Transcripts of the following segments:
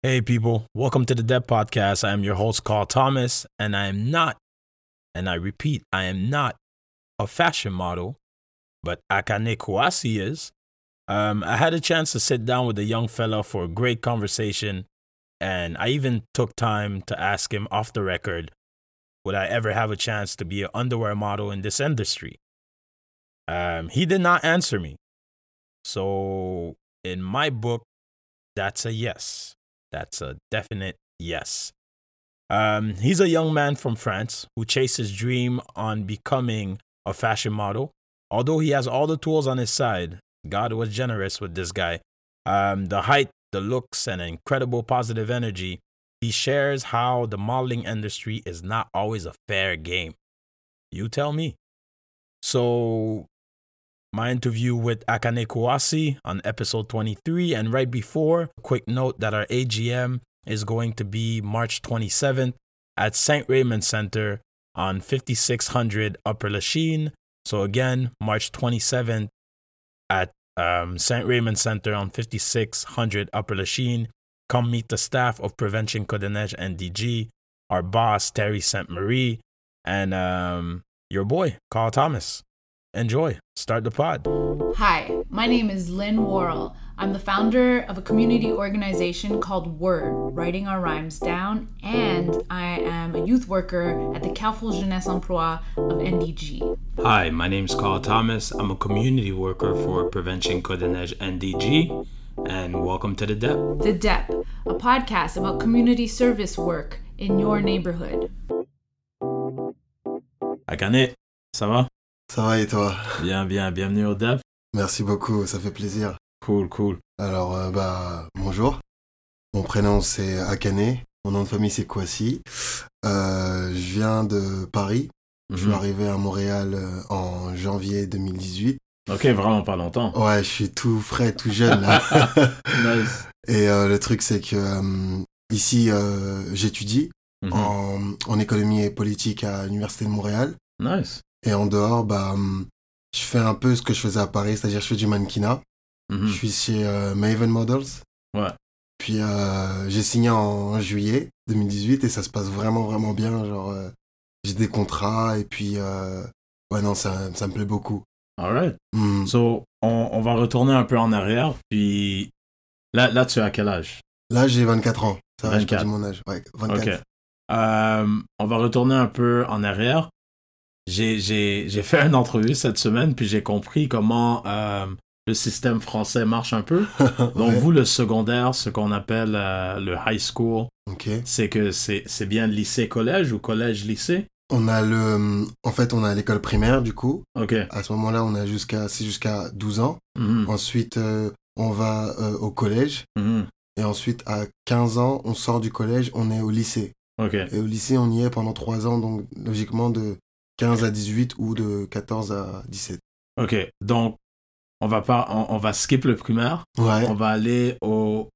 Hey, people, welcome to the Debt Podcast. I am your host, Carl Thomas, and I am not, and I repeat, I am not a fashion model, but Akane Kouasi is. Um, I had a chance to sit down with a young fella for a great conversation, and I even took time to ask him off the record would I ever have a chance to be an underwear model in this industry? Um, he did not answer me. So, in my book, that's a yes. That's a definite yes. Um, he's a young man from France who chased his dream on becoming a fashion model. Although he has all the tools on his side, God was generous with this guy. Um, the height, the looks, and incredible positive energy. He shares how the modeling industry is not always a fair game. You tell me. So, my interview with Akane Kouasi on episode 23, and right before, a quick note that our AGM is going to be March 27th at St. Raymond Center on 5600 Upper Lachine. So, again, March 27th at um, St. Raymond Center on 5600 Upper Lachine. Come meet the staff of Prevention Codeneige NDG, our boss, Terry St. Marie, and um, your boy, Carl Thomas. Enjoy. Start the pod. Hi, my name is Lynn Worrell. I'm the founder of a community organization called Word, Writing Our Rhymes Down, and I am a youth worker at the Carrefour Jeunesse Emploi of NDG. Hi, my name is Carl Thomas. I'm a community worker for Prevention Codeneige NDG, and welcome to The Dep. The DEP, a podcast about community service work in your neighborhood. Akane, ça va? Ça va et toi Bien, bien, bienvenue au Dep. Merci beaucoup, ça fait plaisir. Cool, cool. Alors, euh, bah, bonjour. Mon prénom c'est Akane, mon nom de famille c'est Kwasi. Euh, je viens de Paris. Je suis Mhm. arrivé à Montréal euh, en janvier 2018. Ok, vraiment pas longtemps. Ouais, je suis tout frais, tout jeune là. nice. et euh, le truc c'est que ici, j'étudie Mhm. en, en économie et politique à l'Université de Montréal. Nice. Et en dehors, bah, hum, je fais un peu ce que je faisais à Paris, c'est-à-dire je fais du mannequinat. Mhm. Je suis chez euh, Maven Models. Ouais. Puis euh, j'ai signé en juillet 2018 et ça se passe vraiment vraiment bien. Genre euh, j'ai des contrats et puis ouais non ça, ça me plaît beaucoup. All right. Hmm. So, on, on va retourner un peu en arrière. Puis là, là tu as quel âge? Là j'ai 24 ans. Ça va, j'ai 24. pas mon âge. Ouais, 24. Ok. Euh, on va retourner un peu en arrière. J'ai, fait une entrevue cette semaine, puis j'ai compris comment euh, le système français marche un peu. Donc, Ouais. vous, le secondaire, ce qu'on appelle euh, le high school, c'est que c'est, bien lycée-collège ou collège-lycée? On a le en fait on a l'école primaire du coup. Ok. À ce moment-là on a jusqu'à c'est jusqu'à 12 ans. Mhm, Ensuite euh, on va euh, au collège mhm. et ensuite à 15 ans on sort du collège on est au lycée. Ok. Et au lycée, on y est pendant 3 ans, donc logiquement de 15 à 18 ou de 14 à 17. Ok. Donc, on va pas, on, on va skip le primaire. Ouais. On va aller au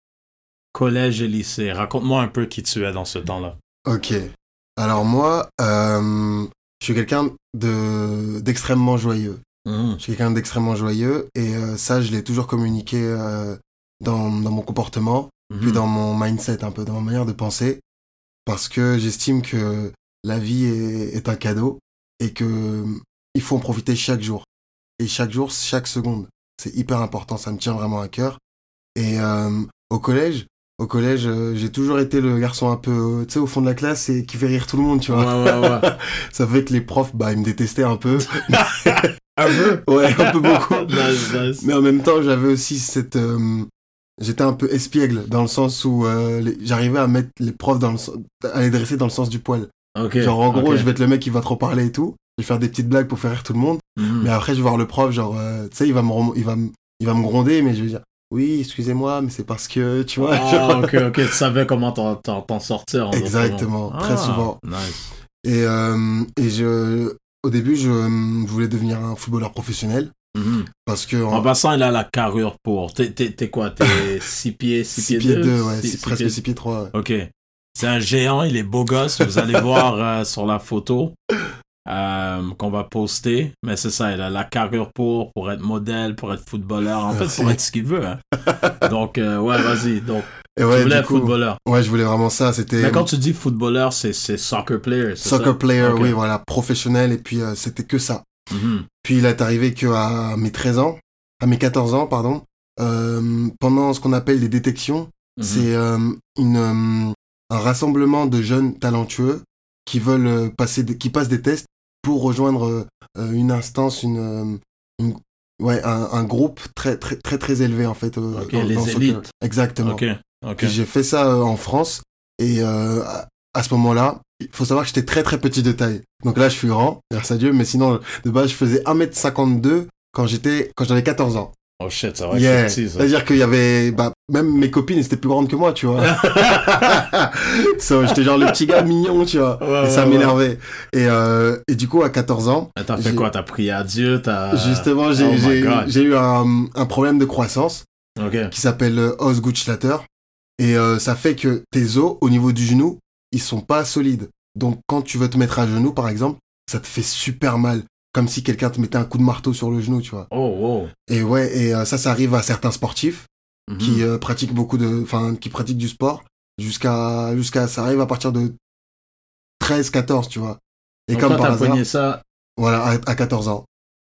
collège et lycée. Raconte-moi un peu qui tu es dans ce temps-là. Ok. Alors moi, euh, je suis quelqu'un de d'extrêmement joyeux. Mhm. Je suis quelqu'un d'extrêmement joyeux et euh, ça, je l'ai toujours communiqué euh, dans, dans mon comportement, puis Mhm. dans mon mindset, un peu dans ma manière de penser, parce que j'estime que la vie est, est un cadeau et que il faut en profiter chaque jour. Et chaque jour, chaque seconde. C'est hyper important, ça me tient vraiment à cœur. Et euh, au collège, au collège, euh, j'ai toujours été le garçon un peu, tu sais, au fond de la classe et qui fait rire tout le monde, tu vois. ouais, ouais. Ça fait que les profs, bah, ils me détestaient un peu. Un peu? ouais, un peu beaucoup. nice, nice. Mais en même temps, j'avais aussi cette. euh, J'étais un peu espiègle dans le sens où j'arrivais à mettre les profs dans le à les dresser dans le sens du poil. Genre en gros, je vais être le mec qui va trop parler et tout. Je vais faire des petites blagues pour faire rire tout le monde. Mhm. Mais après, je vais voir le prof, genre, euh, tu sais, il va me il va il va me gronder, mais je vais dire, oui, excusez-moi, mais c'est parce que, tu vois. Ah, genre- ok, ok. Tu savais comment t'en, sortir. en d'autres Exactement, mots. très Ah, souvent. Nice. Et, euh, et je, au début, je euh, voulais devenir un footballeur professionnel Mhm. parce que En en, passant, il a la carrure pour. T'es, quoi T'es 6 pieds, 6 6 pieds pieds 2, ouais, Six- presque pieds- 6 pieds 3. Ok. C'est un géant, il est beau gosse. Vous allez voir euh, sur la photo euh, qu'on va poster. Mais c'est ça, il a la carrure pour, pour être modèle, pour être footballeur. En fait, Merci. pour être ce qu'il veut. hein. Donc, euh, ouais, vas-y. Donc, Et ouais, tu voulais coup, footballeur. ouais, je voulais vraiment ça. C'était Mais quand tu dis footballeur, c'est c'est soccer player, c'est soccer ça? player, oui, voilà, professionnel. Et puis, euh, c'était que ça. Mhm. Puis, il est arrivé qu'à mes 13 ans, à mes 14 ans, pardon, euh, pendant ce qu'on appelle les détections, Mhm. c'est euh, une, un rassemblement de jeunes talentueux qui veulent euh, passer, des- qui passent des tests pour rejoindre euh, une instance, une, euh, une- ouais, un, un groupe très, très, très, très élevé, en fait. dans- les dans élites. Exactement. Ok, ok. Puis j'ai fait ça en France. Et euh, à, ce moment-là, il faut savoir que j'étais très très petit de taille. Donc là, je suis grand, grâce à Dieu. Mais sinon, de base, je faisais 1m52 quand j'étais quand j'avais 14 ans. Oh shit, ça va Yeah. C'est-à-dire qu'il y avait... Bah, même mes copines, elles étaient plus grandes que moi, tu vois. so, j'étais genre le petit gars mignon, tu vois. Ouais, et ça ouais, m'énervait. Et, euh, et du coup, à 14 ans, T'as fait quoi? T'as prié à Dieu? T'as... justement, j'ai oh eu un, un problème de croissance. Qui s'appelle euh, Osgood-Schlatter. Et euh, ça fait que tes os, au niveau du genou, ils sont pas solides. Donc quand tu veux te mettre à genoux, par exemple, ça te fait super mal. Comme si quelqu'un te mettait un coup de marteau sur le genou, tu vois. Oh, wow. Et ouais, et euh, ça, ça arrive à certains sportifs Mhm. qui euh, pratiquent beaucoup de... Enfin, qui pratiquent du sport. Jusqu'à... jusqu'à Ça arrive à partir de 13, 14, tu vois. Et Donc comme toi, par hasard... ça. Voilà, à, à 14 ans.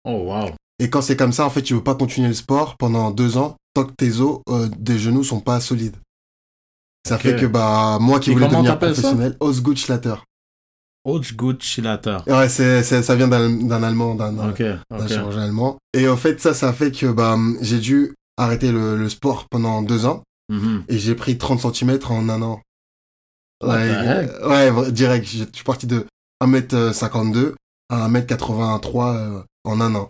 Oh, wow. Et quand c'est comme ça, en fait, tu veux pas continuer le sport pendant deux ans tant que tes os euh, des genoux sont pas solides. Ça fait que bah moi qui Et voulais comment devenir professionnel, Osgood-Schlatter. Good Chilater. Ouais, c'est, c'est- ça vient d'un, d'un allemand, d'un, d'un- Ok, d'un ok. chirurgien allemand. Et en fait, ça, ça fait que bah j'ai dû arrêter le, le sport pendant deux ans Mhm. et j'ai pris 30 cm en un an. Ouais, euh, ouais, direct. Je suis parti de 1m52 à 1m83 euh, en un an.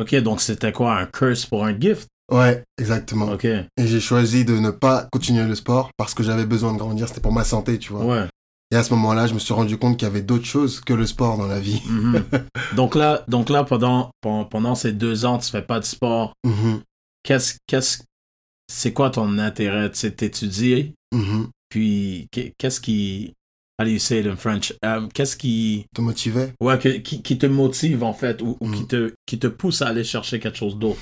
Ok, donc c'était quoi? Un curse pour un gift? Ouais, exactement. Ok. Et j'ai choisi de ne pas continuer le sport parce que j'avais besoin de grandir. C'était pour ma santé, tu vois. Ouais. Et à ce moment-là, je me suis rendu compte qu'il y avait d'autres choses que le sport dans la vie. Mhm. donc là, donc là pendant, pendant, pendant ces deux ans, tu fais pas de sport. Mhm, Qu'est-ce, qu'est-ce, c'est quoi ton intérêt? Tu sais, t'étudier, mhm. puis qu'est- qu'est-ce qui, how do you say it in French? Um, qu'est-ce qui, Te motiver? Ouais, que- qui, qui te motive en fait, ou, ou qui Mhm. te, qui te pousse à aller chercher quelque chose d'autre?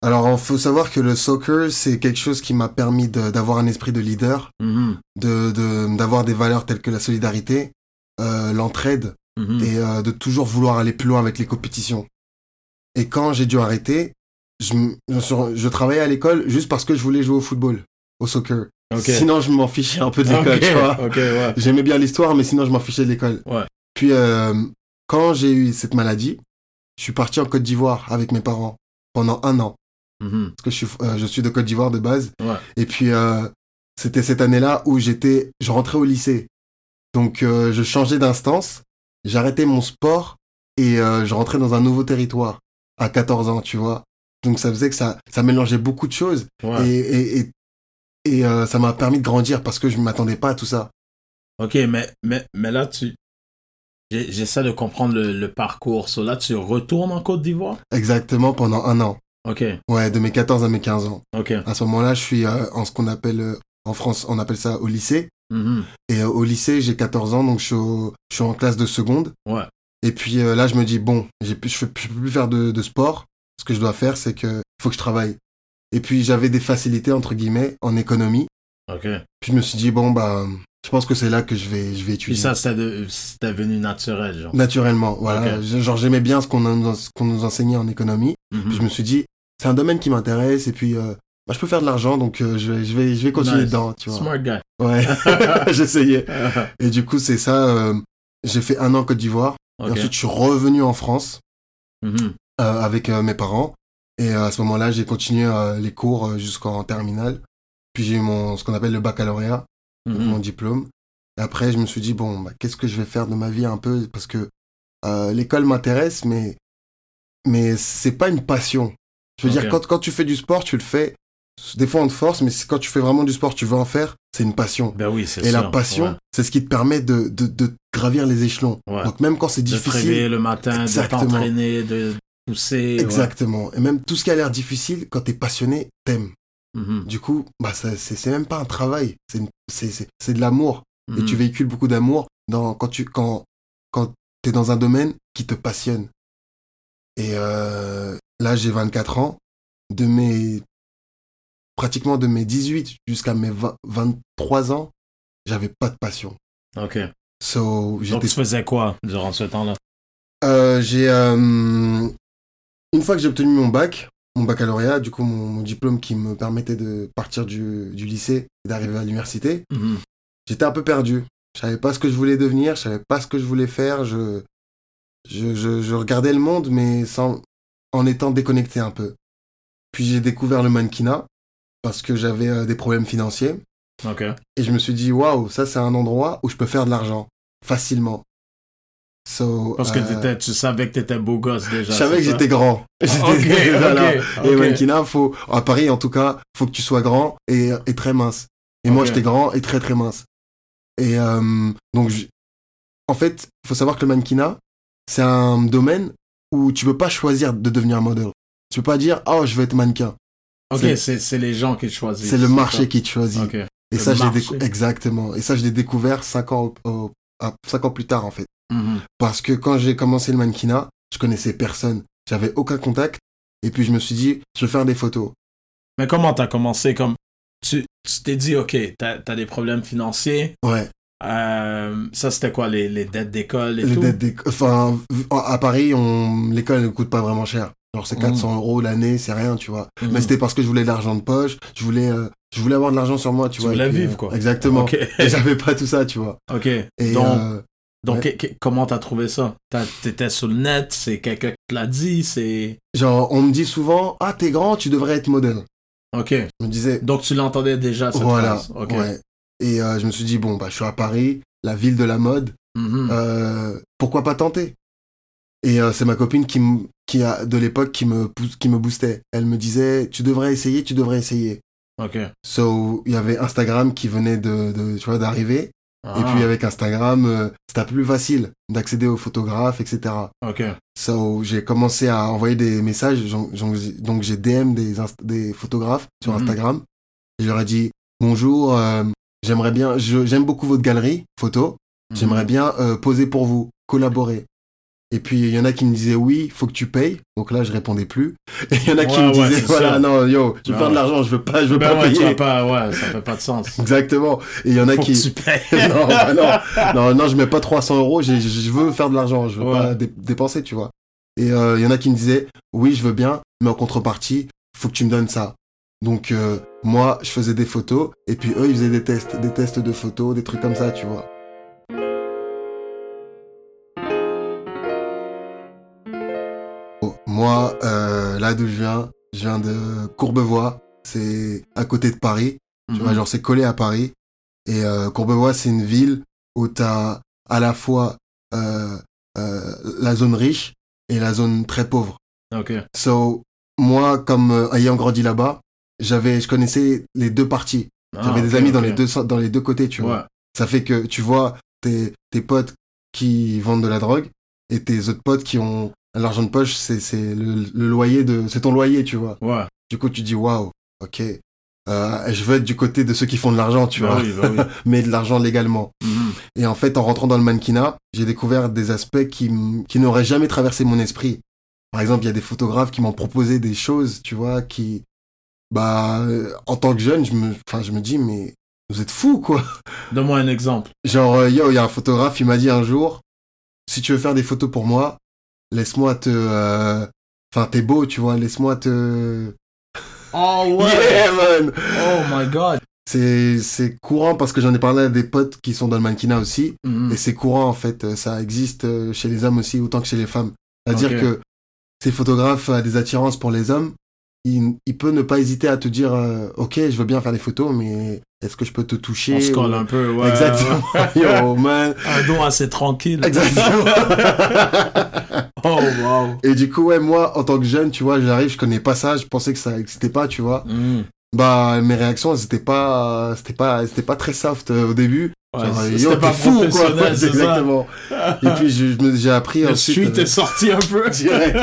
Alors, il faut savoir que le soccer, c'est quelque chose qui m'a permis de- d'avoir un esprit de leader, Mhm. de de- d'avoir des valeurs telles que la solidarité, euh, l'entraide Mhm. et euh, de toujours vouloir aller plus loin avec les compétitions. Et quand j'ai dû arrêter, je, travaillais à l'école juste parce que je voulais jouer au football, au soccer. Sinon, je m'en fichais un peu de l'école, tu vois. ouais. J'aimais bien l'histoire, mais sinon, je m'en fichais de l'école. Ouais. Puis, euh, quand j'ai eu cette maladie, je suis parti en Côte d'Ivoire avec mes parents pendant un an. Mhm. Parce que je suis, euh, je suis de Côte d'Ivoire de base. Ouais. Et puis, euh, c'était cette année-là où j'étais, je rentrais au lycée. Donc, je changeais d'instance, j'arrêtais mon sport et je rentrais dans un nouveau territoire à 14 ans, tu vois. Donc, ça faisait que ça, ça mélangeait beaucoup de choses. Ouais. Et, et, et, et, euh, ça m'a permis de grandir parce que je ne m'attendais pas à tout ça. Ok, mais, mais, mais là, tu. J'essaie de comprendre le, le parcours. So là, tu retournes en Côte d'Ivoire? Exactement pendant un an. Ok, Ouais, de mes 14 à mes 15 ans. ok. À ce moment-là, je suis euh, en ce qu'on appelle, euh, en France, on appelle ça au lycée. Mhm. Et au lycée, j'ai 14 ans, donc je suis, au- je suis en classe de seconde. Ouais. Et puis euh, là, je me dis, bon, je ne peux plus faire de, de sport. Que je dois faire, c'est que faut que je travaille. Et puis j'avais des facilités, entre guillemets, en économie. Ok. Puis je me suis dit, bon, bah, je pense que c'est là que je vais, je vais Puis étudier. ça, c'était venu naturel, genre. Naturellement, voilà. Genre, j'aimais bien ce qu'on nous, enseignait en économie. Mhm. Puis je me suis dit, c'est un domaine qui m'intéresse. Et puis, euh, bah, je peux faire de l'argent, donc euh, je, vais, je, vais, je vais continuer Nice. dedans, tu vois. Smart guy. Ouais, j'essayais. Et du coup, c'est ça. euh, j'ai fait un an en Côte d'Ivoire. Et ok. ensuite, je suis revenu en France Mhm. Avec euh, mes parents. Et euh, à ce moment-là, j'ai continué euh, les cours euh, jusqu'en terminale. Puis j'ai eu mon, ce qu'on appelle le baccalauréat, Mhm. mon diplôme. Et après, je me suis dit, bon, bah, qu'est-ce que je vais faire de ma vie un peu? Parce que euh, l'école m'intéresse, mais, mais c'est pas une passion. Je veux dire, quand, quand tu fais du sport, tu le fais. Des fois, on te force, mais quand tu fais vraiment du sport, tu veux en faire, c'est une passion. Ben oui, c'est Et la passion, c'est ce qui te permet de, de, de gravir les échelons. Ouais. Donc même quand c'est Ouais. De te réveiller difficile, le matin, Exactement. de t'entraîner, de ouais. exactement. Et même tout ce qui a l'air difficile, quand t'es passionné, t'aimes. Mhm. Du coup, bah c'est c'est même pas un travail, c'est une- c'est c'est- c'est de l'amour. Et tu véhicules beaucoup d'amour dans quand tu quand quand t'es dans un domaine qui te passionne. Et euh, là, j'ai 24 ans. De mes pratiquement de mes 18 jusqu'à mes 20 23 ans, j'avais pas de passion. Ok. So, Donc, tu faisais quoi durant ce temps-là? Euh, j'ai euh, une fois que j'ai obtenu mon bac, mon baccalauréat, du coup mon, mon diplôme qui me permettait de partir du, du lycée et d'arriver à l'université, Mhm. j'étais un peu perdu. Je savais pas ce que je voulais devenir, je savais pas ce que je voulais faire. Je je, je, je regardais le monde mais sans en étant déconnecté un peu. Puis j'ai découvert le mannequinat parce que j'avais euh, des problèmes financiers et je me suis dit waouh ça c'est un endroit où je peux faire de l'argent facilement. So, Parce que euh, tu savais que t'étais beau gosse déjà. je savais que j'étais grand. J'étais- Ok, voilà. ok, Et mannequinat, faut, à Paris en tout cas, faut que tu sois grand et, et très mince. Et moi, j'étais grand et très très mince. Et euh, donc, en fait, faut savoir que le mannequinat, c'est un domaine où tu peux pas choisir de devenir modèle. Tu peux pas dire, oh, je veux être mannequin. Ok, c'est- les gens qui te choisissent. C'est le marché ça? qui te choisit. Et le ça, marché. décou- exactement. Et ça, je l'ai découvert cinq ans, au- au- à- cinq ans plus tard, en fait. Mhm. Parce que quand j'ai commencé le mannequinat, je connaissais personne. J'avais aucun contact. Et puis, je me suis dit, je vais faire des photos. Mais comment t'as commencé? Comme tu t'es dit ok t'as as des problèmes financiers Ouais. euh, ça c'était quoi les, les dettes d'école et Les tout? dettes d'éc- Enfin, à Paris, on... l'école ne coûte pas vraiment cher. Genre, c'est Mhm. 400 euros l'année, c'est rien, tu vois. Mhm. Mais c'était parce que je voulais de l'argent de poche, je voulais, euh, je voulais avoir de l'argent sur moi, tu, Tu vois. et voulais vivre, quoi. Exactement. Ok. Et j'avais pas tout ça, tu vois. ok Et donc euh, donc ouais. comment t'as trouvé ça? T'étais sur le net c'est quelqu'un qui te l'a dit c'est genre, on me dit souvent, ah, t'es grand, tu devrais être modèle. ok Je me disais, donc tu l'entendais déjà cette voilà. phrase ok Ouais. Et euh, je me suis dit, bon, bah, je suis à Paris, la ville de la mode, Mhm. euh, pourquoi pas tenter? Et euh, c'est ma copine qui, qui a, de l'époque qui me, qui me boostait. Elle me disait, tu devrais essayer, tu devrais essayer. Ok So, il y avait Instagram qui venait de, de tu vois, d'arriver. Et Ah, puis avec Instagram, euh, c'était plus facile d'accéder aux photographes, etc. ok So, j'ai commencé à envoyer des messages. Donc, j'ai DM des, des photographes sur Mhm. Instagram. Je leur ai dit, bonjour, euh, j'aimerais bien, j'aime beaucoup votre galerie photo. J'aimerais Mhm. bien euh, poser pour vous, collaborer. Et puis il y en a qui me disaient oui, faut que tu payes. Donc là, je répondais plus. Et il y en a qui me ouais, disaient voilà, non, yo, je veux Ben faire de l'argent, je veux pas, je veux ben pas ouais, tu payer. vas pas ouais ça fait pas de sens Exactement. Et il y en a faut qui que tu payes non, bah non, non, non, je mets pas 300 euros. Je veux faire de l'argent, je veux pas dé- dépenser, tu vois. Et euh, il y en a qui me disaient oui, je veux bien, mais en contrepartie, faut que tu me donnes ça. Donc euh, moi, je faisais des photos et puis eux, ils faisaient des tests, des tests de photos, des trucs comme ça, tu vois. Moi, euh, là d'où je viens, je viens de Courbevoie, c'est à côté de Paris. Tu vois, Mhm. genre c'est collé à Paris. Et euh, Courbevoie, c'est une ville où t'as à la fois euh, la zone riche et la zone très pauvre. ok So, moi, comme ayant grandi là-bas, j'avais, je connaissais les deux parties. J'avais Ah, des ok, amis dans les deux dans les deux côtés, tu ouais vois. Ça fait que tu vois tes, tes potes qui vendent de la drogue et tes autres potes qui ont l'argent de poche, c'est le, le loyer de, c'est ton loyer, tu vois. ouais Du coup, tu dis waouh, ok. Euh, je veux être du côté de ceux qui font de l'argent, tu Bah vois, oui, bah oui. mais de l'argent légalement. Mhm. Et en fait, en rentrant dans le mannequinat, j'ai découvert des aspects qui n'auraient jamais traversé mon esprit. Par exemple, il y a des photographes qui m'ont proposé des choses, tu vois, qui, bah, euh, en tant que jeune, je me, enfin, je me dis, mais vous êtes fous, quoi. donne-moi un exemple Genre, euh, yo, il y a un photographe, il m'a dit un jour, si tu veux faire des photos pour moi, laisse-moi te, euh, enfin, t'es beau, tu vois, laisse-moi te. oh Yeah, man. oh my god C'est, courant parce que j'en ai parlé à des potes qui sont dans le mannequinat aussi. Mhm. Et c'est courant en fait, euh, ça existe euh, chez les hommes aussi autant que chez les femmes. C'est-à-dire que ces photographes a des attirances pour les hommes, il, il peut ne pas hésiter à te dire euh, ok je veux bien faire des photos mais est-ce que je peux te toucher on se colle ou- un peu ouais Exactement. ouais. Yo man. un don assez tranquille Exactement. oh wow Et du coup ouais moi en tant que jeune tu vois j'arrive je connais pas ça je pensais que ça existait pas tu vois. Mhm. Bah mes réactions elles étaient pas c'était pas c'était pas très soft euh, au début. Ouais, c'était pas fou, quoi. ça. Exactement. Et puis je- je me- j'ai appris Le ensuite. street euh, est sorti un peu. direct.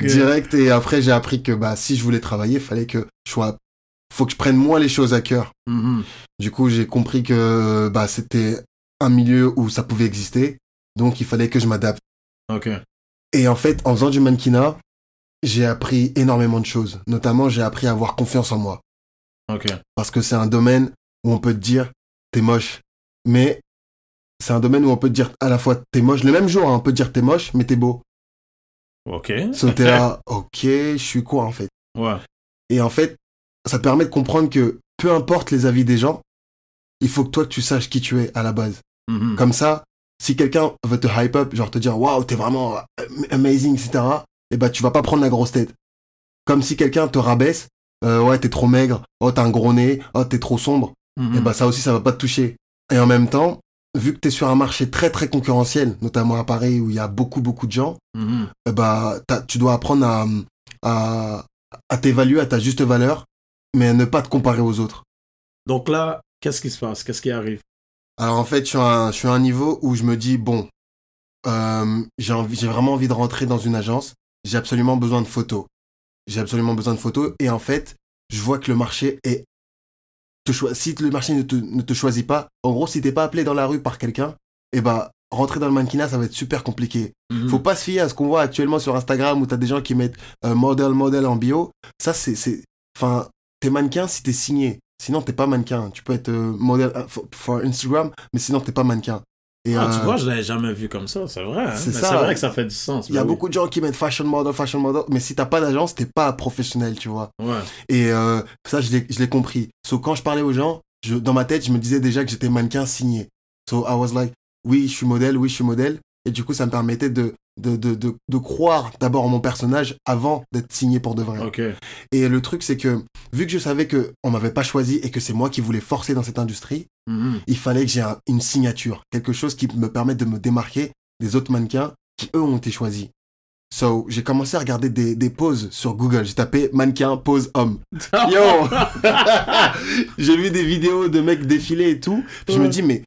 Direct et après j'ai appris que bah si je voulais travailler fallait que je sois faut que je prenne moins les choses à cœur Mhm. du coup j'ai compris que bah c'était un milieu où ça pouvait exister donc il fallait que je m'adapte Ok. et en fait en faisant du mannequinat j'ai appris énormément de choses. Notamment, j'ai appris à avoir confiance en moi. Ok. Parce que c'est un domaine où on peut te dire, t'es moche. Mais c'est un domaine où on peut te dire à la fois, t'es moche. Le même jour, hein, on peut te dire, t'es moche, mais t'es beau. Ok. So, t'es là, ok, je suis quoi, en fait? Ouais. Et en fait, ça te permet de comprendre que peu importe les avis des gens, il faut que toi, tu saches qui tu es à la base. Mhm. Comme ça, si quelqu'un veut te hype up, genre te dire waouh, t'es vraiment amazing, etc., et bah tu vas pas prendre la grosse tête. Comme si quelqu'un te rabaisse, euh, ouais, t'es trop maigre, oh, t'as un gros nez, oh, t'es trop sombre, Mhm. et bah ça aussi, ça va pas te toucher. Et en même temps, vu que t'es sur un marché très très concurrentiel, notamment à Paris où il y a beaucoup beaucoup de gens, Mhm. eh bah t'as- tu dois apprendre à, à, à t'évaluer à ta juste valeur, mais à ne pas te comparer aux autres. Donc là, qu'est-ce qui se passe? Qu'est-ce qui arrive? Alors en fait, je suis, à un, je suis à un niveau où je me dis, bon, euh, j'ai vraiment envie de rentrer dans une agence, j'ai absolument besoin de photos. J'ai absolument besoin de photos, et en fait, je vois que le marché est... Te si le marché ne te, ne te choisit pas, en gros, si t'es pas appelé dans la rue par quelqu'un, eh bah, rentrer dans le mannequinat, ça va être super compliqué. Mhm. Faut pas se fier à ce qu'on voit actuellement sur Instagram où t'as des gens qui mettent euh, model, model en bio. Ça, c'est, c'est, enfin, t'es mannequin si t'es signé. Sinon, t'es pas mannequin. Tu peux être euh, modèle euh, for, Instagram, mais sinon, t'es pas mannequin. Et Ah, euh, tu vois, je l'avais jamais vu comme ça, c'est vrai. hein. c'est vrai que ça fait du sens. il y a oui. beaucoup de gens qui mettent fashion model, fashion model, mais si t'as pas d'agence, t'es pas professionnel, tu vois. Ouais. Et euh, ça, je l'ai, je l'ai compris. So, quand je parlais aux gens, je, dans ma tête, je me disais déjà que j'étais mannequin signé. So, I was like, oui, je suis modèle, oui, je suis modèle. Et du coup, ça me permettait de, de, de, de, de croire d'abord en mon personnage avant d'être signé pour de vrai. Et le truc, c'est que, vu que je savais que on m'avait pas choisi et que c'est moi qui voulais forcer dans cette industrie, Mhm. il fallait que j'ai un- une signature. Quelque chose qui me permette de me démarquer des autres mannequins qui, eux, ont été choisis. So, j'ai commencé à regarder des, des poses sur Google. J'ai tapé mannequin, pose homme. Yo J'ai vu des vidéos de mecs défiler et tout. Puis je me dis, mais.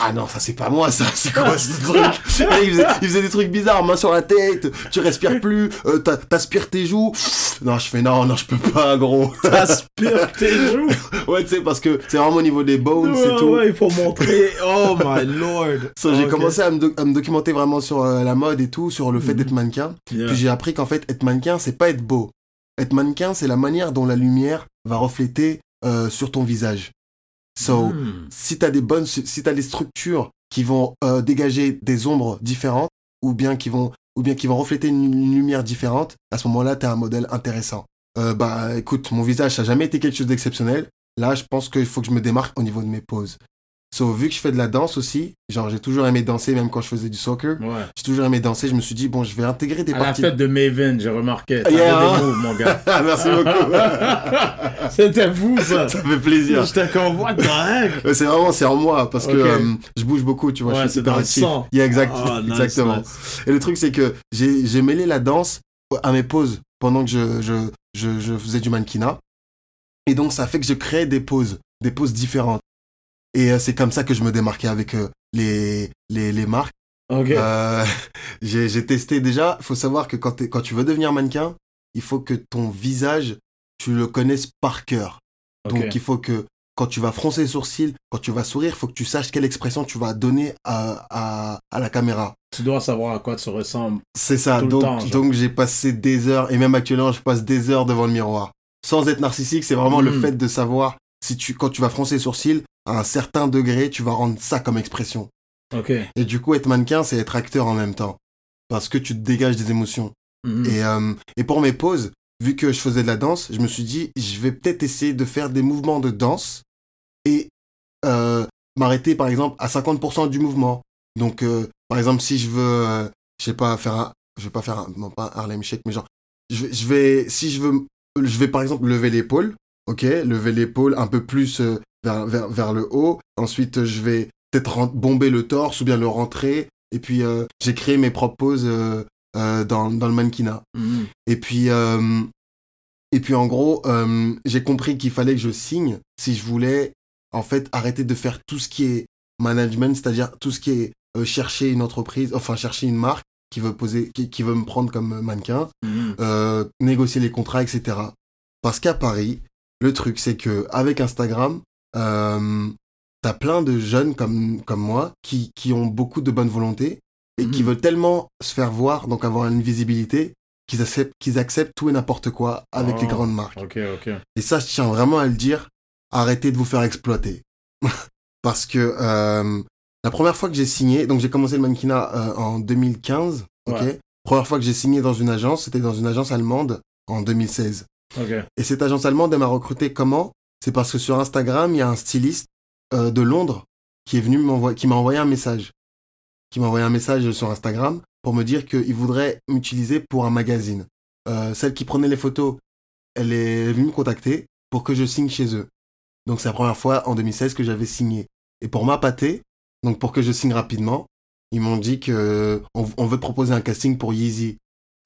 Ah non, ça c'est pas moi, ça, c'est quoi ce truc Et il, faisait, il faisait des trucs bizarres, main sur la tête, tu respires plus, euh, t'a- t'aspires tes joues. Non, je fais non, non, je peux pas, gros. T'aspires tes joues. ouais, tu sais, parce que c'est vraiment au niveau des bones Ouais, et tout. ouais, il faut montrer. Oh my lord. So, j'ai commencé à me, doc- à me documenter vraiment sur euh, la mode et tout, sur le fait Mhm. d'être mannequin. Yeah. Puis j'ai appris qu'en fait, être mannequin, c'est pas être beau. Être mannequin, c'est la manière dont la lumière va refléter euh, sur ton visage. So, Mhm. si t'as des bonnes, si t'as des structures qui vont euh, dégager des ombres différentes, ou bien qui vont, ou bien qui vont refléter une, une lumière différente, à ce moment-là, t'es un modèle intéressant. Euh, bah, écoute, mon visage, ça a jamais été quelque chose d'exceptionnel. Là, je pense qu'il faut que je me démarque au niveau de mes poses. So, vu que je fais de la danse aussi, genre, j'ai toujours aimé danser, même quand je faisais du soccer. Ouais. J'ai toujours aimé danser. Je me suis dit, bon, je vais intégrer des À la parties. fête de Maven, j'ai remarqué. T'avais Yeah, hein. des moves, mon gars. Merci beaucoup. C'était fou, ça. ça fait plaisir. The heck? Euh, C'est vraiment, c'est en moi, parce que euh, je bouge beaucoup, tu vois. Ouais, je suis c'est dans le sang. Yeah, exact, Ah, nice, exactement. nice. Et le truc, c'est que j'ai j'ai mêlé la danse à mes pauses pendant que je, je, je, je faisais du mannequinat. Et donc, ça fait que je créais des pauses, des pauses différentes. Et euh, c'est comme ça que je me démarquais avec euh, les, les, les marques. Ok. Euh, j'ai testé déjà. Il faut savoir que quand, quand tu veux devenir mannequin, il faut que ton visage, tu le connaisses par cœur. Donc, il faut que quand tu vas froncer les sourcils, quand tu vas sourire, il faut que tu saches quelle expression tu vas donner à, à, à la caméra. Tu dois savoir à quoi tu ressembles. C'est ça. Tout le donc, temps, donc j'ai passé des heures, et même actuellement, je passe des heures devant le miroir. Sans être narcissique, c'est vraiment le Mm. fait de savoir si tu, quand tu vas froncer les sourcils, à un certain degré, tu vas rendre ça comme expression. Ok. Et du coup, être mannequin, c'est être acteur en même temps. Parce que tu te dégages des émotions. Mhm. Et, euh, et pour mes pauses, vu que je faisais de la danse, je me suis dit, je vais peut-être essayer de faire des mouvements de danse et euh, m'arrêter, par exemple, à 50% du mouvement. Donc, euh, par exemple, si je veux, je sais pas, faire un, je vais pas faire un, non pas un Harlem Shake, mais genre, je vais, si je veux, je vais par exemple lever l'épaule, ok, lever l'épaule un peu plus euh, vers, vers, vers le haut. Ensuite, je vais peut-être bomber le torse ou bien le rentrer. Et puis, euh, j'ai créé mes propres poses euh, euh, dans, dans le mannequinat. Mhm. Et puis, euh, et puis en gros, euh, j'ai compris qu'il fallait que je signe si je voulais, en fait, arrêter de faire tout ce qui est management, c'est-à-dire tout ce qui est euh, chercher une entreprise, enfin chercher une marque qui veut poser, qui, qui veut me prendre comme mannequin, euh, négocier les contrats, etc. Parce qu'à Paris, le truc, c'est que avec Instagram, euh, t'as plein de jeunes comme, comme moi qui, qui ont beaucoup de bonne volonté et qui Mhm. veulent tellement se faire voir, donc avoir une visibilité, qu'ils acceptent, qu'ils acceptent tout et n'importe quoi avec Oh. les grandes marques. Et ça, je tiens vraiment à le dire, arrêtez de vous faire exploiter. Parce que euh, la première fois que j'ai signé, donc j'ai commencé le mannequinat euh, en 2015, ok? Ouais. Première fois que j'ai signé dans une agence, c'était dans une agence allemande en 2016. Et cette agence allemande, elle m'a recruté comment? C'est parce que sur Instagram, il y a un styliste euh, de Londres qui est venu qui m'a envoyé un message, qui m'a envoyé un message sur Instagram pour me dire qu'il voudrait m'utiliser pour un magazine. Euh, celle qui prenait les photos, elle est venue me contacter pour que je signe chez eux. Donc c'est la première fois en 2016 que j'avais signé. Et pour m'appâter, donc pour que je signe rapidement, ils m'ont dit que on, on veut proposer un casting pour Yeezy,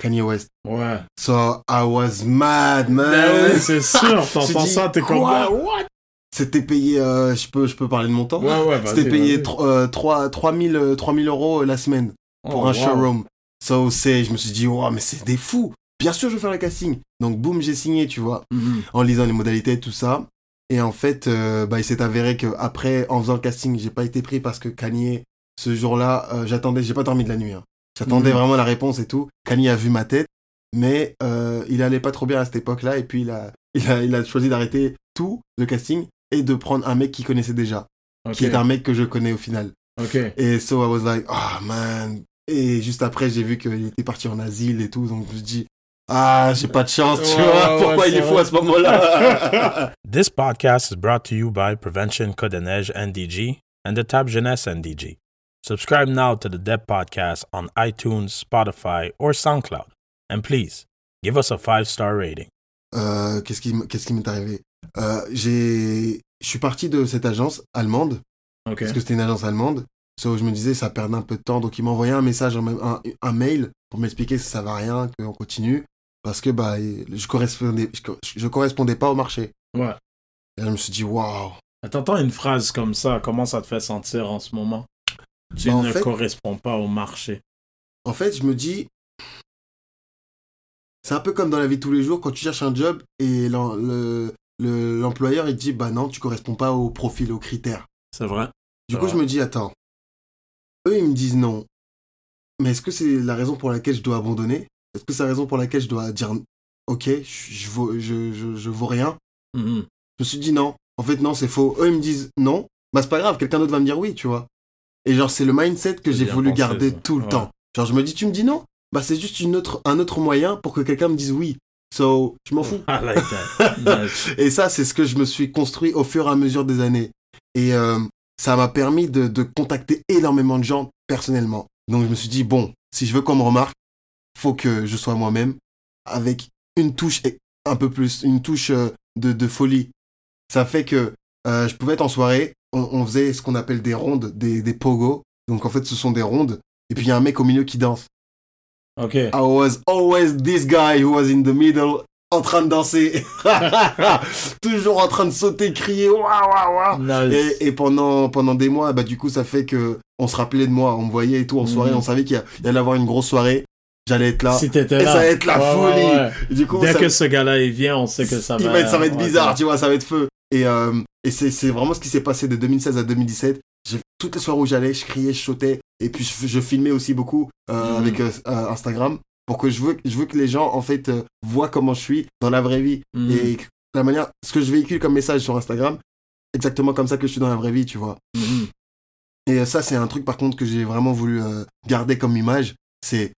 Kanye West. Ouais. So I was mad, man. Ben oui, c'est sûr. T'entends ça, t'es comme. quoi? ouais, What? C'était payé, euh, je peux, je peux parler de mon temps? Ouais, ouais, C'était payé vas-y. tro- euh, 3, 3000, euh, 3000 euros la semaine pour Oh, un wow. showroom. So c'est, je me suis dit, wow, mais c'est des fous. Bien sûr, je vais faire le casting. Donc boum, j'ai signé, tu vois, Mhm. en lisant les modalités, tout ça. Et en fait, euh, bah, il s'est avéré que après, en faisant le casting, j'ai pas été pris parce que Kanye, ce jour-là, euh, j'attendais, j'ai pas dormi de la nuit. hein. J'attendais Mhm. vraiment la réponse et tout. Kanye a vu ma tête, mais euh, il allait pas trop bien à cette époque-là. Et puis il a, il a, il a choisi d'arrêter tout le casting et de prendre un mec qu'il connaissait déjà, qui est un mec que je connais au final. Ok. Et so I was like, oh man. Et juste après, j'ai vu qu'il était parti en asile et tout. Donc je me suis dit, ah, j'ai pas de chance, tu vois. Pourquoi il est fou à ce moment-là? This podcast is brought to you by Prevention Code Neige NDG and the Tab Jeunesse NDG. Subscribe now to the Deb Podcast on iTunes, Spotify, or SoundCloud. And please, give us a five star rating. Euh, Qu'est-ce qui, m- qu'est-ce qui m'est arrivé? Euh, je suis parti de cette agence allemande parce que c'était une agence allemande. So je me disais, ça perdait un peu de temps. Donc ils envoyé un message, un, un, un mail pour m'expliquer que ça va rien, qu'on continue parce que bah je correspondais, je, co- je correspondais pas au marché. Ouais. Et là, je me suis dit, waouh. T'entends une phrase comme ça, comment ça te fait sentir en ce moment? Tu Bah, ne fait- corresponds pas au marché. En fait, je me dis, c'est un peu comme dans la vie de tous les jours, quand tu cherches un job et l'en- le- l'employeur il te dit, bah non, tu corresponds pas au profil, aux critères. C'est vrai. Du coup, vrai. je me dis, attends, eux ils me disent non, mais est-ce que c'est la raison pour laquelle je dois abandonner? Est-ce que c'est la raison pour laquelle je dois dire, ok, je, vaux, je, je, je vaux rien? Mhm. Je me suis dit non, en fait non, c'est faux. Eux ils me disent non, bah c'est pas grave, quelqu'un d'autre va me dire oui, tu vois. Et genre, c'est le mindset que j'ai voulu pensé, garder ça. tout le Ouais. temps. Genre, je me dis, tu me dis non? Bah, c'est juste une autre, un autre moyen pour que quelqu'un me dise oui. So, je m'en fous. I like that. Nice. Et ça, c'est ce que je me suis construit au fur et à mesure des années. Et euh, ça m'a permis de, de contacter énormément de gens personnellement. Donc, je me suis dit, bon, si je veux qu'on me remarque, faut que je sois moi-même avec une touche et- un peu plus, une touche euh, de, de folie. Ça fait que euh, je pouvais être en soirée, on, on faisait ce qu'on appelle des rondes, des, des pogos. Donc, en fait, ce sont des rondes. Et puis, il y a un mek au milieu qui danse. Ok. I was always this guy who was in the middle, en train de danser. Toujours en train de sauter, crier, waouh, waouh, waouh. Nice. Et, et pendant, pendant des mois, bah, du coup, ça fait que on se rappelait de moi, on me voyait et tout en soirée, Mhm. on savait qu'il y y allait avoir une grosse soirée, j'allais être là. Si t'étais Et là. ça va être la Ouais, folie. ouais, ouais. Du coup, Dès ça, que ce gars-là il vient, on sait que ça il va. va être, ça va être bizarre, tu vois, ça va être feu. Et, euh, et c'est vraiment ce qui s'est passé de 2016 à 2017. J'ai- Toutes les soirées où j'allais, je criais, je sautais. Et puis je, je filmais aussi beaucoup euh, Mhm. avec euh, Instagram pour que je veux, je veux que les gens, en fait, voient comment je suis dans la vraie vie. Mhm. Et la manière, ce que je véhicule comme message sur Instagram, exactement comme ça que je suis dans la vraie vie, tu vois. Mhm. Et ça, c'est un truc par contre que j'ai vraiment voulu garder comme image. C'est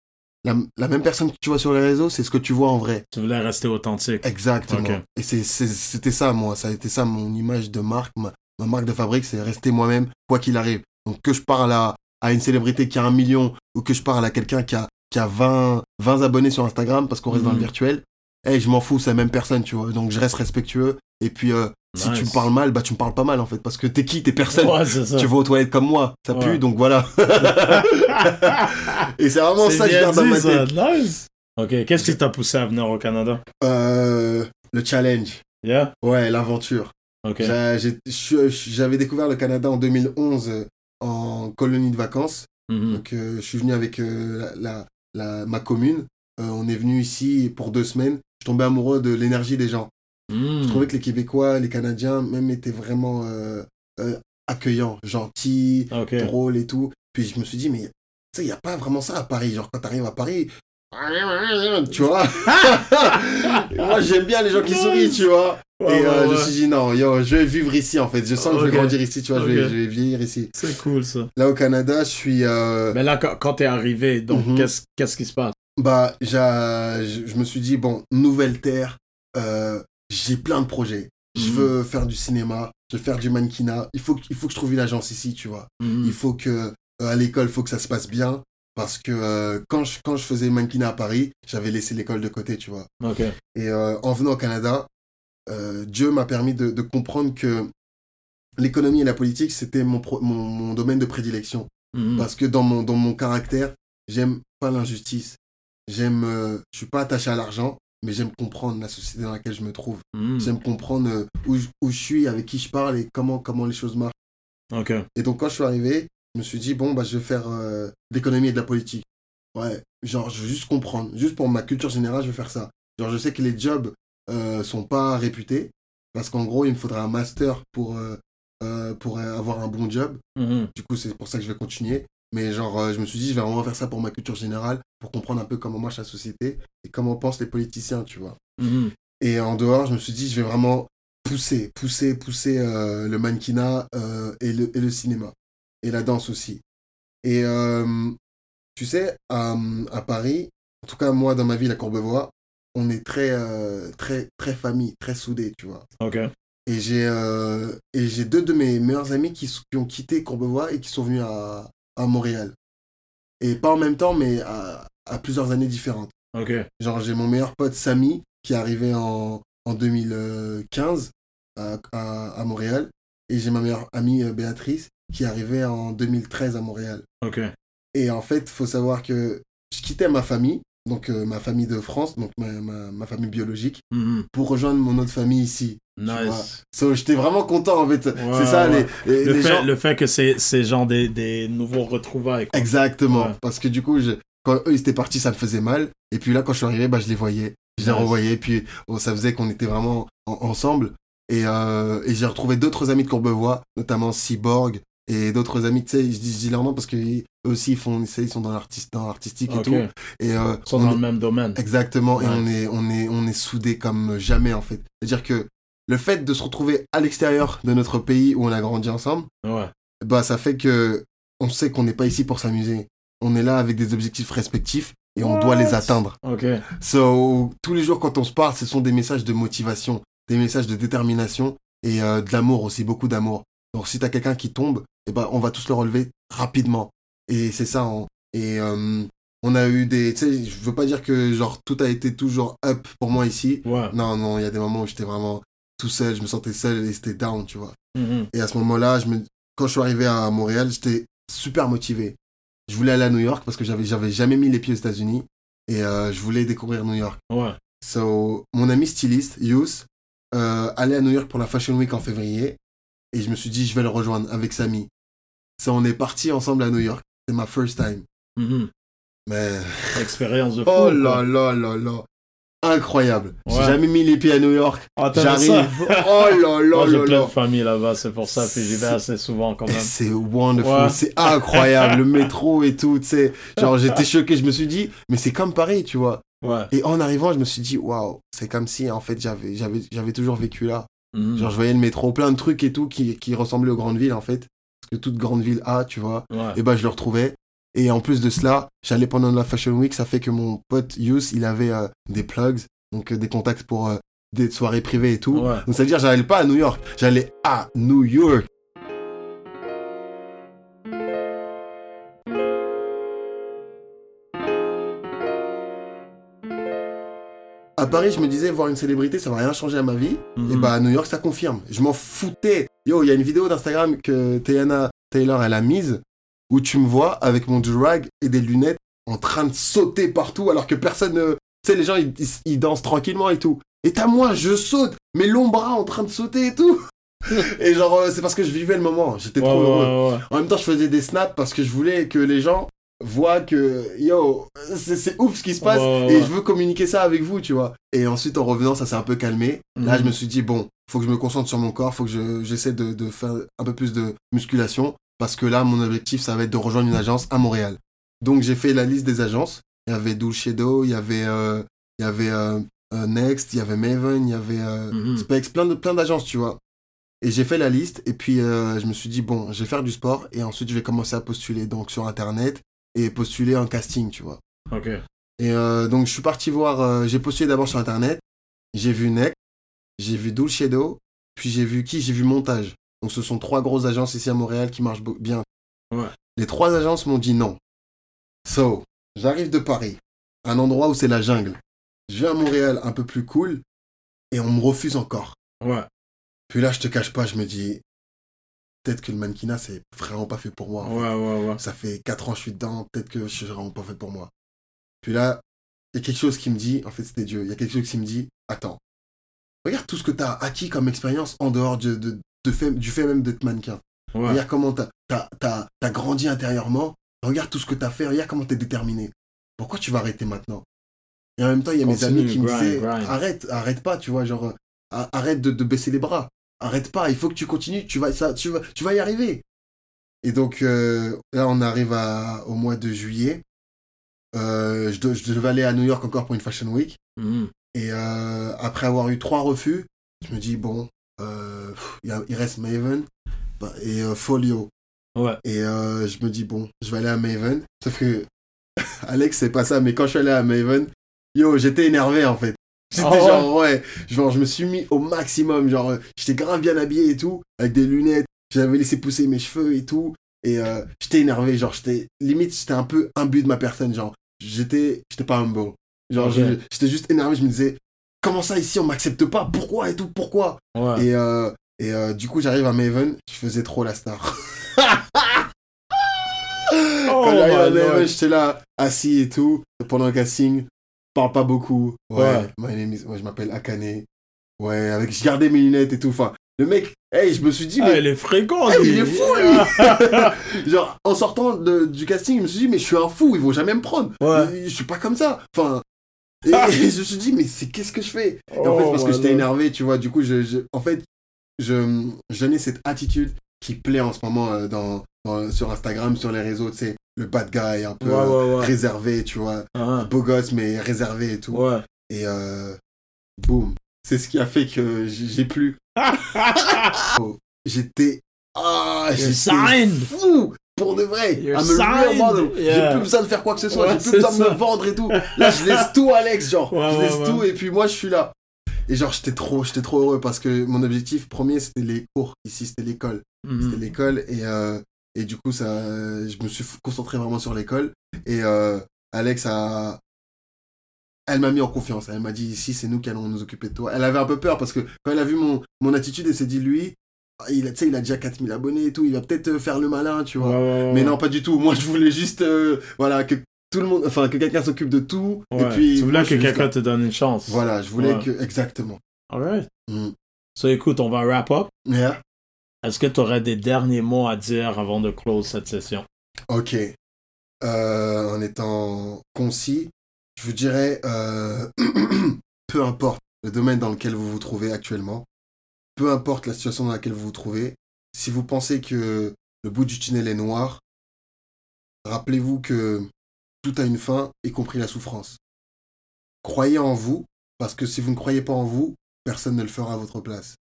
la, la même personne que tu vois sur les réseaux, c'est ce que tu vois en vrai. Tu voulais rester authentique. Exactement. Et c'est- c'est- c'était ça, moi. Ça a été ça, mon image de marque, ma, ma marque de fabrique, c'est rester moi-même, quoi qu'il arrive. Donc que je parle à, à une célébrité qui a un million ou que je parle à quelqu'un qui a, qui a 20, 20 abonnés sur Instagram parce qu'on reste dans le Mhm. virtuel, hey, je m'en fous, c'est la même personne, tu vois. Donc je reste respectueux. Et puis, euh, si Nice. tu me parles mal, bah tu me parles pas mal, en fait. Parce que t'es qui? T'es personne. Ouais. Tu vas aux toilettes comme moi, ça Ouais. pue, donc voilà. Et c'est vraiment ça que je garde dans ma tête. Nice. Ok, qu'est-ce qui t'a poussé à venir au Canada? Euh, le challenge. Yeah? Ouais, l'aventure. Ok. J'a- j'ai- je- J'avais découvert le Canada en 2011 euh, en colonie de vacances. Mhm. Donc, euh, je suis venu avec euh, la, la- la- ma commune. On est venu ici pour deux semaines. Je tombais amoureux de l'énergie des gens. Je trouvais que les Québécois, les Canadiens, même étaient vraiment euh, euh, accueillants, gentils, Ok. drôles et tout. Puis je me suis dit, mais tu sais, il n'y a pas vraiment ça à Paris. Genre, quand tu arrives à Paris, tu vois? Moi, j'aime bien les gens qui sourient, tu vois. Ouais, et euh, ouais, je me suis dit, non, yo, je vais vivre ici, en fait. Je sens que je vais grandir ici, tu vois. Je, vais, je vais vieillir ici. C'est cool ça. Là, au Canada, je suis. euh, Mais là, quand, quand t'es arrivé, donc Mhm. qu'est-ce qu'est-ce qui se passe? Bah, je je me suis dit, bon, nouvelle terre, euh, j'ai plein de projets. Je Mhm. veux faire du cinéma, je veux faire du mannequinat. Il faut, que- il faut que je trouve une agence ici, tu vois. Mhm. Il faut que, euh, à l'école, il faut que ça se passe bien. Parce que euh, quand, je, quand je faisais mannequinat à Paris, j'avais laissé l'école de côté, tu vois. Et euh, en venant au Canada, euh, Dieu m'a permis de, de comprendre que l'économie et la politique, c'était mon, mon, mon domaine de prédilection. Mhm. Parce que dans mon, dans mon caractère, j'aime pas l'injustice. J'aime, je suis pas attaché à l'argent, mais j'aime comprendre la société dans laquelle je me trouve. Mhm. J'aime comprendre euh, où, je- où je suis, avec qui je parle et comment, comment les choses marchent. Ok. Et donc quand je suis arrivé, je me suis dit, bon, bah, je vais faire euh, de l'économie et de la politique. Ouais, genre, je veux juste comprendre. Juste pour ma culture générale, je vais faire ça. Genre, je sais que les jobs euh, sont pas réputés, parce qu'en gros, il me faudra un master pour, euh, euh, pour avoir un bon job. Mhm. Du coup, c'est pour ça que je vais continuer. Mais genre, euh, je me suis dit, je vais vraiment faire ça pour ma culture générale, pour comprendre un peu comment marche la société et comment pensent les politiciens, tu vois. Mhm. Et en dehors, je me suis dit, je vais vraiment pousser, pousser, pousser euh, le mannequinat euh, et, le, et le cinéma. Et la danse aussi. Et euh, tu sais, à, à Paris, en tout cas moi dans ma ville à Courbevoie, on est très, très, très famille, très soudés, tu vois. Ok. Et j'ai deux de mes meilleurs amis qui, qui ont quitté Courbevoie et qui sont venus à, à Montréal. Et pas en même temps, mais à, à plusieurs années différentes. Ok. Genre, j'ai mon meilleur pote Samy qui est arrivé en, en 2015 à, à, à Montréal. Et j'ai ma meilleure amie euh, Béatrice qui est arrivée en 2013 à Montréal. Ok. Et en fait, il faut savoir que je quittais ma famille, donc euh, ma famille de France, donc ma, ma, ma famille biologique, Mhm. pour rejoindre mon autre famille ici. Nice. So, j'étais vraiment content en fait. Ouais, c'est ça, ouais. les, les, Le les fait, gens. le fait que c'est c'est genre des, des nouveaux retrouvailles. quoi. Exactement. Ouais. Parce que du coup, je- quand eux ils étaient partis, ça me faisait mal. Et puis là, quand je suis arrivé, bah, je les voyais. Je les Nice. revoyais. Puis bon, ça faisait qu'on était vraiment en- ensemble. Et, euh, et j'ai retrouvé d'autres amis de Courbevoie, notamment Cyborg et d'autres amis. Tu sais, je dis, je dis leur nom parce qu'eux aussi, ils, font, ils sont dans l'artiste- dans l'artistique et tout. Et euh, Ils sont on dans est- le même domaine. Exactement, et on est, on est, on est soudés comme jamais en fait. C'est-à-dire que le fait de se retrouver à l'extérieur de notre pays où on a grandi ensemble, Ouais. bah ça fait que on sait qu'on n'est pas ici pour s'amuser. On est là avec des objectifs respectifs et on doit les atteindre. Ok. So, tous les jours quand on se parle, ce sont des messages de motivation, des messages de détermination et euh, de l'amour aussi, beaucoup d'amour. Donc si t'as quelqu'un qui tombe, eh ben, on va tous le relever rapidement. Et c'est ça. on- et euh, on a eu des... Tu sais, je veux pas dire que genre tout a été toujours up pour moi ici. Ouais. Non, non, il y a des moments où j'étais vraiment tout seul, je me sentais seul et c'était down, tu vois. Mhm. Et à ce moment-là, je me... quand je suis arrivé à Montréal, j'étais super motivé. Je voulais aller à New York parce que j'avais, j'avais jamais mis les pieds aux États-Unis et euh, je voulais découvrir New York. Ouais. So, mon ami styliste, Yous, euh, allait à New York pour la Fashion Week en février et je me suis dit, je vais le rejoindre avec Samy. So, on est parti ensemble à New York. C'est ma first time. Mhm. Mais. Expérience de fou. Oh là là là là. Incroyable. J'ai jamais mis les pieds à New York. T'aimes J'arrive. Oh là là Moi, j'ai là plein là. de familles là-bas, c'est pour ça, puis j'y vais assez souvent quand même. C'est wonderful, Ouais. c'est incroyable, le métro et tout, tu sais. Genre, j'étais choqué, je me suis dit, mais c'est comme Paris, tu vois. Ouais. Et en arrivant, je me suis dit, waouh, c'est comme si, en fait, j'avais, j'avais, j'avais toujours vécu là. Mhm. Genre, je voyais le métro, plein de trucs et tout qui, qui ressemblaient aux grandes villes, en fait. Parce que toute grande ville a, tu vois. Et ben, je le retrouvais. Et en plus de cela, j'allais pendant la Fashion Week, ça fait que mon pote Yus, il avait euh, des plugs, donc euh, des contacts pour euh, des soirées privées et tout. Ouais. Donc, ça veut dire, j'allais pas à New York, j'allais à New York. À Paris, je me disais, voir une célébrité, ça va rien changer à ma vie. Mhm. Et bah, à New York, ça confirme. Je m'en foutais. Yo, il y a une vidéo d'Instagram que Tayana Taylor, elle a mise, où tu me vois avec mon durag et des lunettes en train de sauter partout, alors que personne ne. Tu sais, les gens, ils, ils- ils dansent tranquillement et tout. Et t'as moi, je saute, mes longs bras en train de sauter et tout. et genre, euh, c'est parce que je vivais le moment. J'étais Ouais, trop ouais, heureux. ouais. En même temps, je faisais des snaps parce que je voulais que les gens voient que, yo, c'est ouf ce qui se passe et je veux communiquer ça avec vous, tu vois. Et ensuite, en revenant, ça s'est un peu calmé. Là, Mhm. je me suis dit, bon, faut que je me concentre sur mon corps, faut que je- j'essaie de, de faire un peu plus de musculation parce que là, mon objectif, ça va être de rejoindre une agence à Montréal. Donc, j'ai fait la liste des agences il y avait Dulcedo, il y avait, euh, il y avait euh, euh, Next, il y avait Maven, il y avait euh, Mhm. Specs, plein de plein d'agences, tu vois. Et j'ai fait la liste et puis je me suis dit bon, je vais faire du sport et ensuite je vais commencer à postuler donc sur internet et postuler en casting, tu vois. Ok. Et donc je suis parti voir, j'ai postulé d'abord sur internet, j'ai vu Next, j'ai vu Dulcedo, puis j'ai vu qui? J'ai vu Montage. Donc ce sont trois grosses agences ici à Montréal qui marchent bien. Ouais. Les trois agences m'ont dit non. So, j'arrive de Paris, un endroit où c'est la jungle. Je viens à Montréal un peu plus cool et on me refuse encore. Ouais. Puis là, je te cache pas, je me dis, peut-être que le mannequinat, c'est vraiment pas fait pour moi. en fait. Ouais, ouais, ouais. Ça fait 4 ans que je suis dedans, peut-être que je suis vraiment pas fait pour moi. Puis là, il y a quelque chose qui me dit, en fait, c'était Dieu, il y a quelque chose qui me dit, attends, regarde tout ce que tu as acquis comme expérience en dehors de, de, de fait, du fait même d'être mannequin. Ouais. Regarde comment tu as, grandi intérieurement, regarde tout ce que tu as fait, regarde comment tu es déterminé. Pourquoi tu vas arrêter maintenant? Et en même temps, il y a mes amis qui me disaient, grind. arrête, arrête pas, tu vois, genre, euh, arrête de, de baisser les bras. Arrête pas, il faut que tu continues, tu vas, ça, tu vas, tu vas y arriver. Et donc euh, là, on arrive à, au mois de juillet. Euh, je, de- je devais aller à New York encore pour une Fashion Week. Mhm. Et euh, après avoir eu trois refus, je me dis, bon, pff, il y a- il reste Maven bah, et euh, Folio. Ouais. Et euh, je me dis, bon, je vais aller à Maven. Sauf que, Alex, c'est pas ça, mais quand je suis allé à Maven, yo, j'étais énervé en fait. J'étais Ah genre, ouais, genre, je me suis mis au maximum. Genre, euh, j'étais grave bien habillé et tout, avec des lunettes. J'avais laissé pousser mes cheveux et tout. Et euh, j'étais énervé, genre, j'étais, limite, j'étais un peu imbu de ma personne. Genre, j'étais, j'étais pas humble. Genre, j'étais juste énervé. Je me disais, comment ça ici, on m'accepte pas? Pourquoi et tout? Pourquoi? Ouais. et, euh, et euh, du coup, j'arrive à Maven, je faisais trop la star. Oh, Quand j'arrive à Maven, j'étais là, assis et tout, pendant le casting, parle pas beaucoup. Ouais, Ouais. my name is- ouais, je m'appelle Akane. Ouais, avec, je gardais mes lunettes et tout. Enfin, le mec, hey, je me suis dit, Ah, mais il est fréquent, Hey, lui. il est fou, lui Genre, en sortant de- du casting, je me suis dit, mais je suis un fou, ils vont jamais me prendre. Ouais. Je suis pas comme ça. Enfin. Et, et je me suis dit, mais c'est qu'est-ce que je fais? Et en fait, Oh, parce que my j'étais énervé, tu vois, du coup, je, je- en fait, je, je donnais cette attitude qui plaît en ce moment euh, dans, dans- sur Instagram, sur les réseaux, tu sais, le bad guy, un peu Ouais, ouais, ouais. réservé, tu vois, Ah, beau gosse, mais réservé et tout. Ouais. Et euh, boum, c'est ce qui a fait que j'ai plus. Oh, j'étais. Ah, You're j'étais fou Pour de vrai You're I'm a real. J'ai plus besoin de faire quoi que ce soit, Ouais, j'ai plus besoin de me vendre et tout. Là, je laisse tout Alex, genre. Ouais, je laisse ouais. tout et puis moi, je suis là. Et genre, j'étais trop, j'étais trop heureux parce que mon objectif premier, c'était les cours. Ici, c'était l'école. Mhm. C'était l'école et, euh, et du coup, ça, je me suis concentré vraiment sur l'école. Et euh, Alex a. Elle m'a mis en confiance. Elle m'a dit ici, c'est nous qui allons nous occuper de toi. Elle avait un peu peur parce que quand elle a vu mon, mon attitude, elle s'est dit lui, il a, il a déjà 4000 abonnés et tout, il va peut-être euh, faire le malin, tu vois. ouais. Mais non, pas du tout. Moi, je voulais juste, euh, voilà, que tout le monde, enfin, que quelqu'un s'occupe de tout. Ouais. Et puis, tu voulais que quelqu'un te donne une chance. Voilà, je voulais Ouais. que, exactement. Alright. Mm. So, écoute, on va wrap up. Yeah. Est-ce que tu aurais des derniers mots à dire avant de close cette session? Ok. Euh, en étant concis, je vous dirais, euh, peu importe le domaine dans lequel vous vous trouvez actuellement, peu importe la situation dans laquelle vous vous trouvez, si vous pensez que le bout du tunnel est noir, rappelez-vous que tout a une fin, y compris la souffrance. Croyez en vous, parce que si vous ne croyez pas en vous, personne ne le fera à votre place.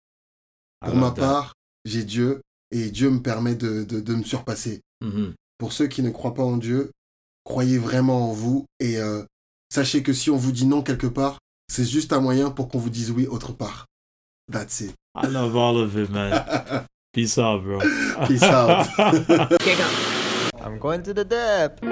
Pour I ma part, j'ai Dieu, et Dieu me permet de, de, de me surpasser. Mhm. Pour ceux qui ne croient pas en Dieu, croyez vraiment en vous et euh, sachez que si on vous dit non quelque part, c'est juste un moyen pour qu'on vous dise oui autre part. That's it. I love all of it, man. Peace out, bro. Peace out. I'm going to the depth.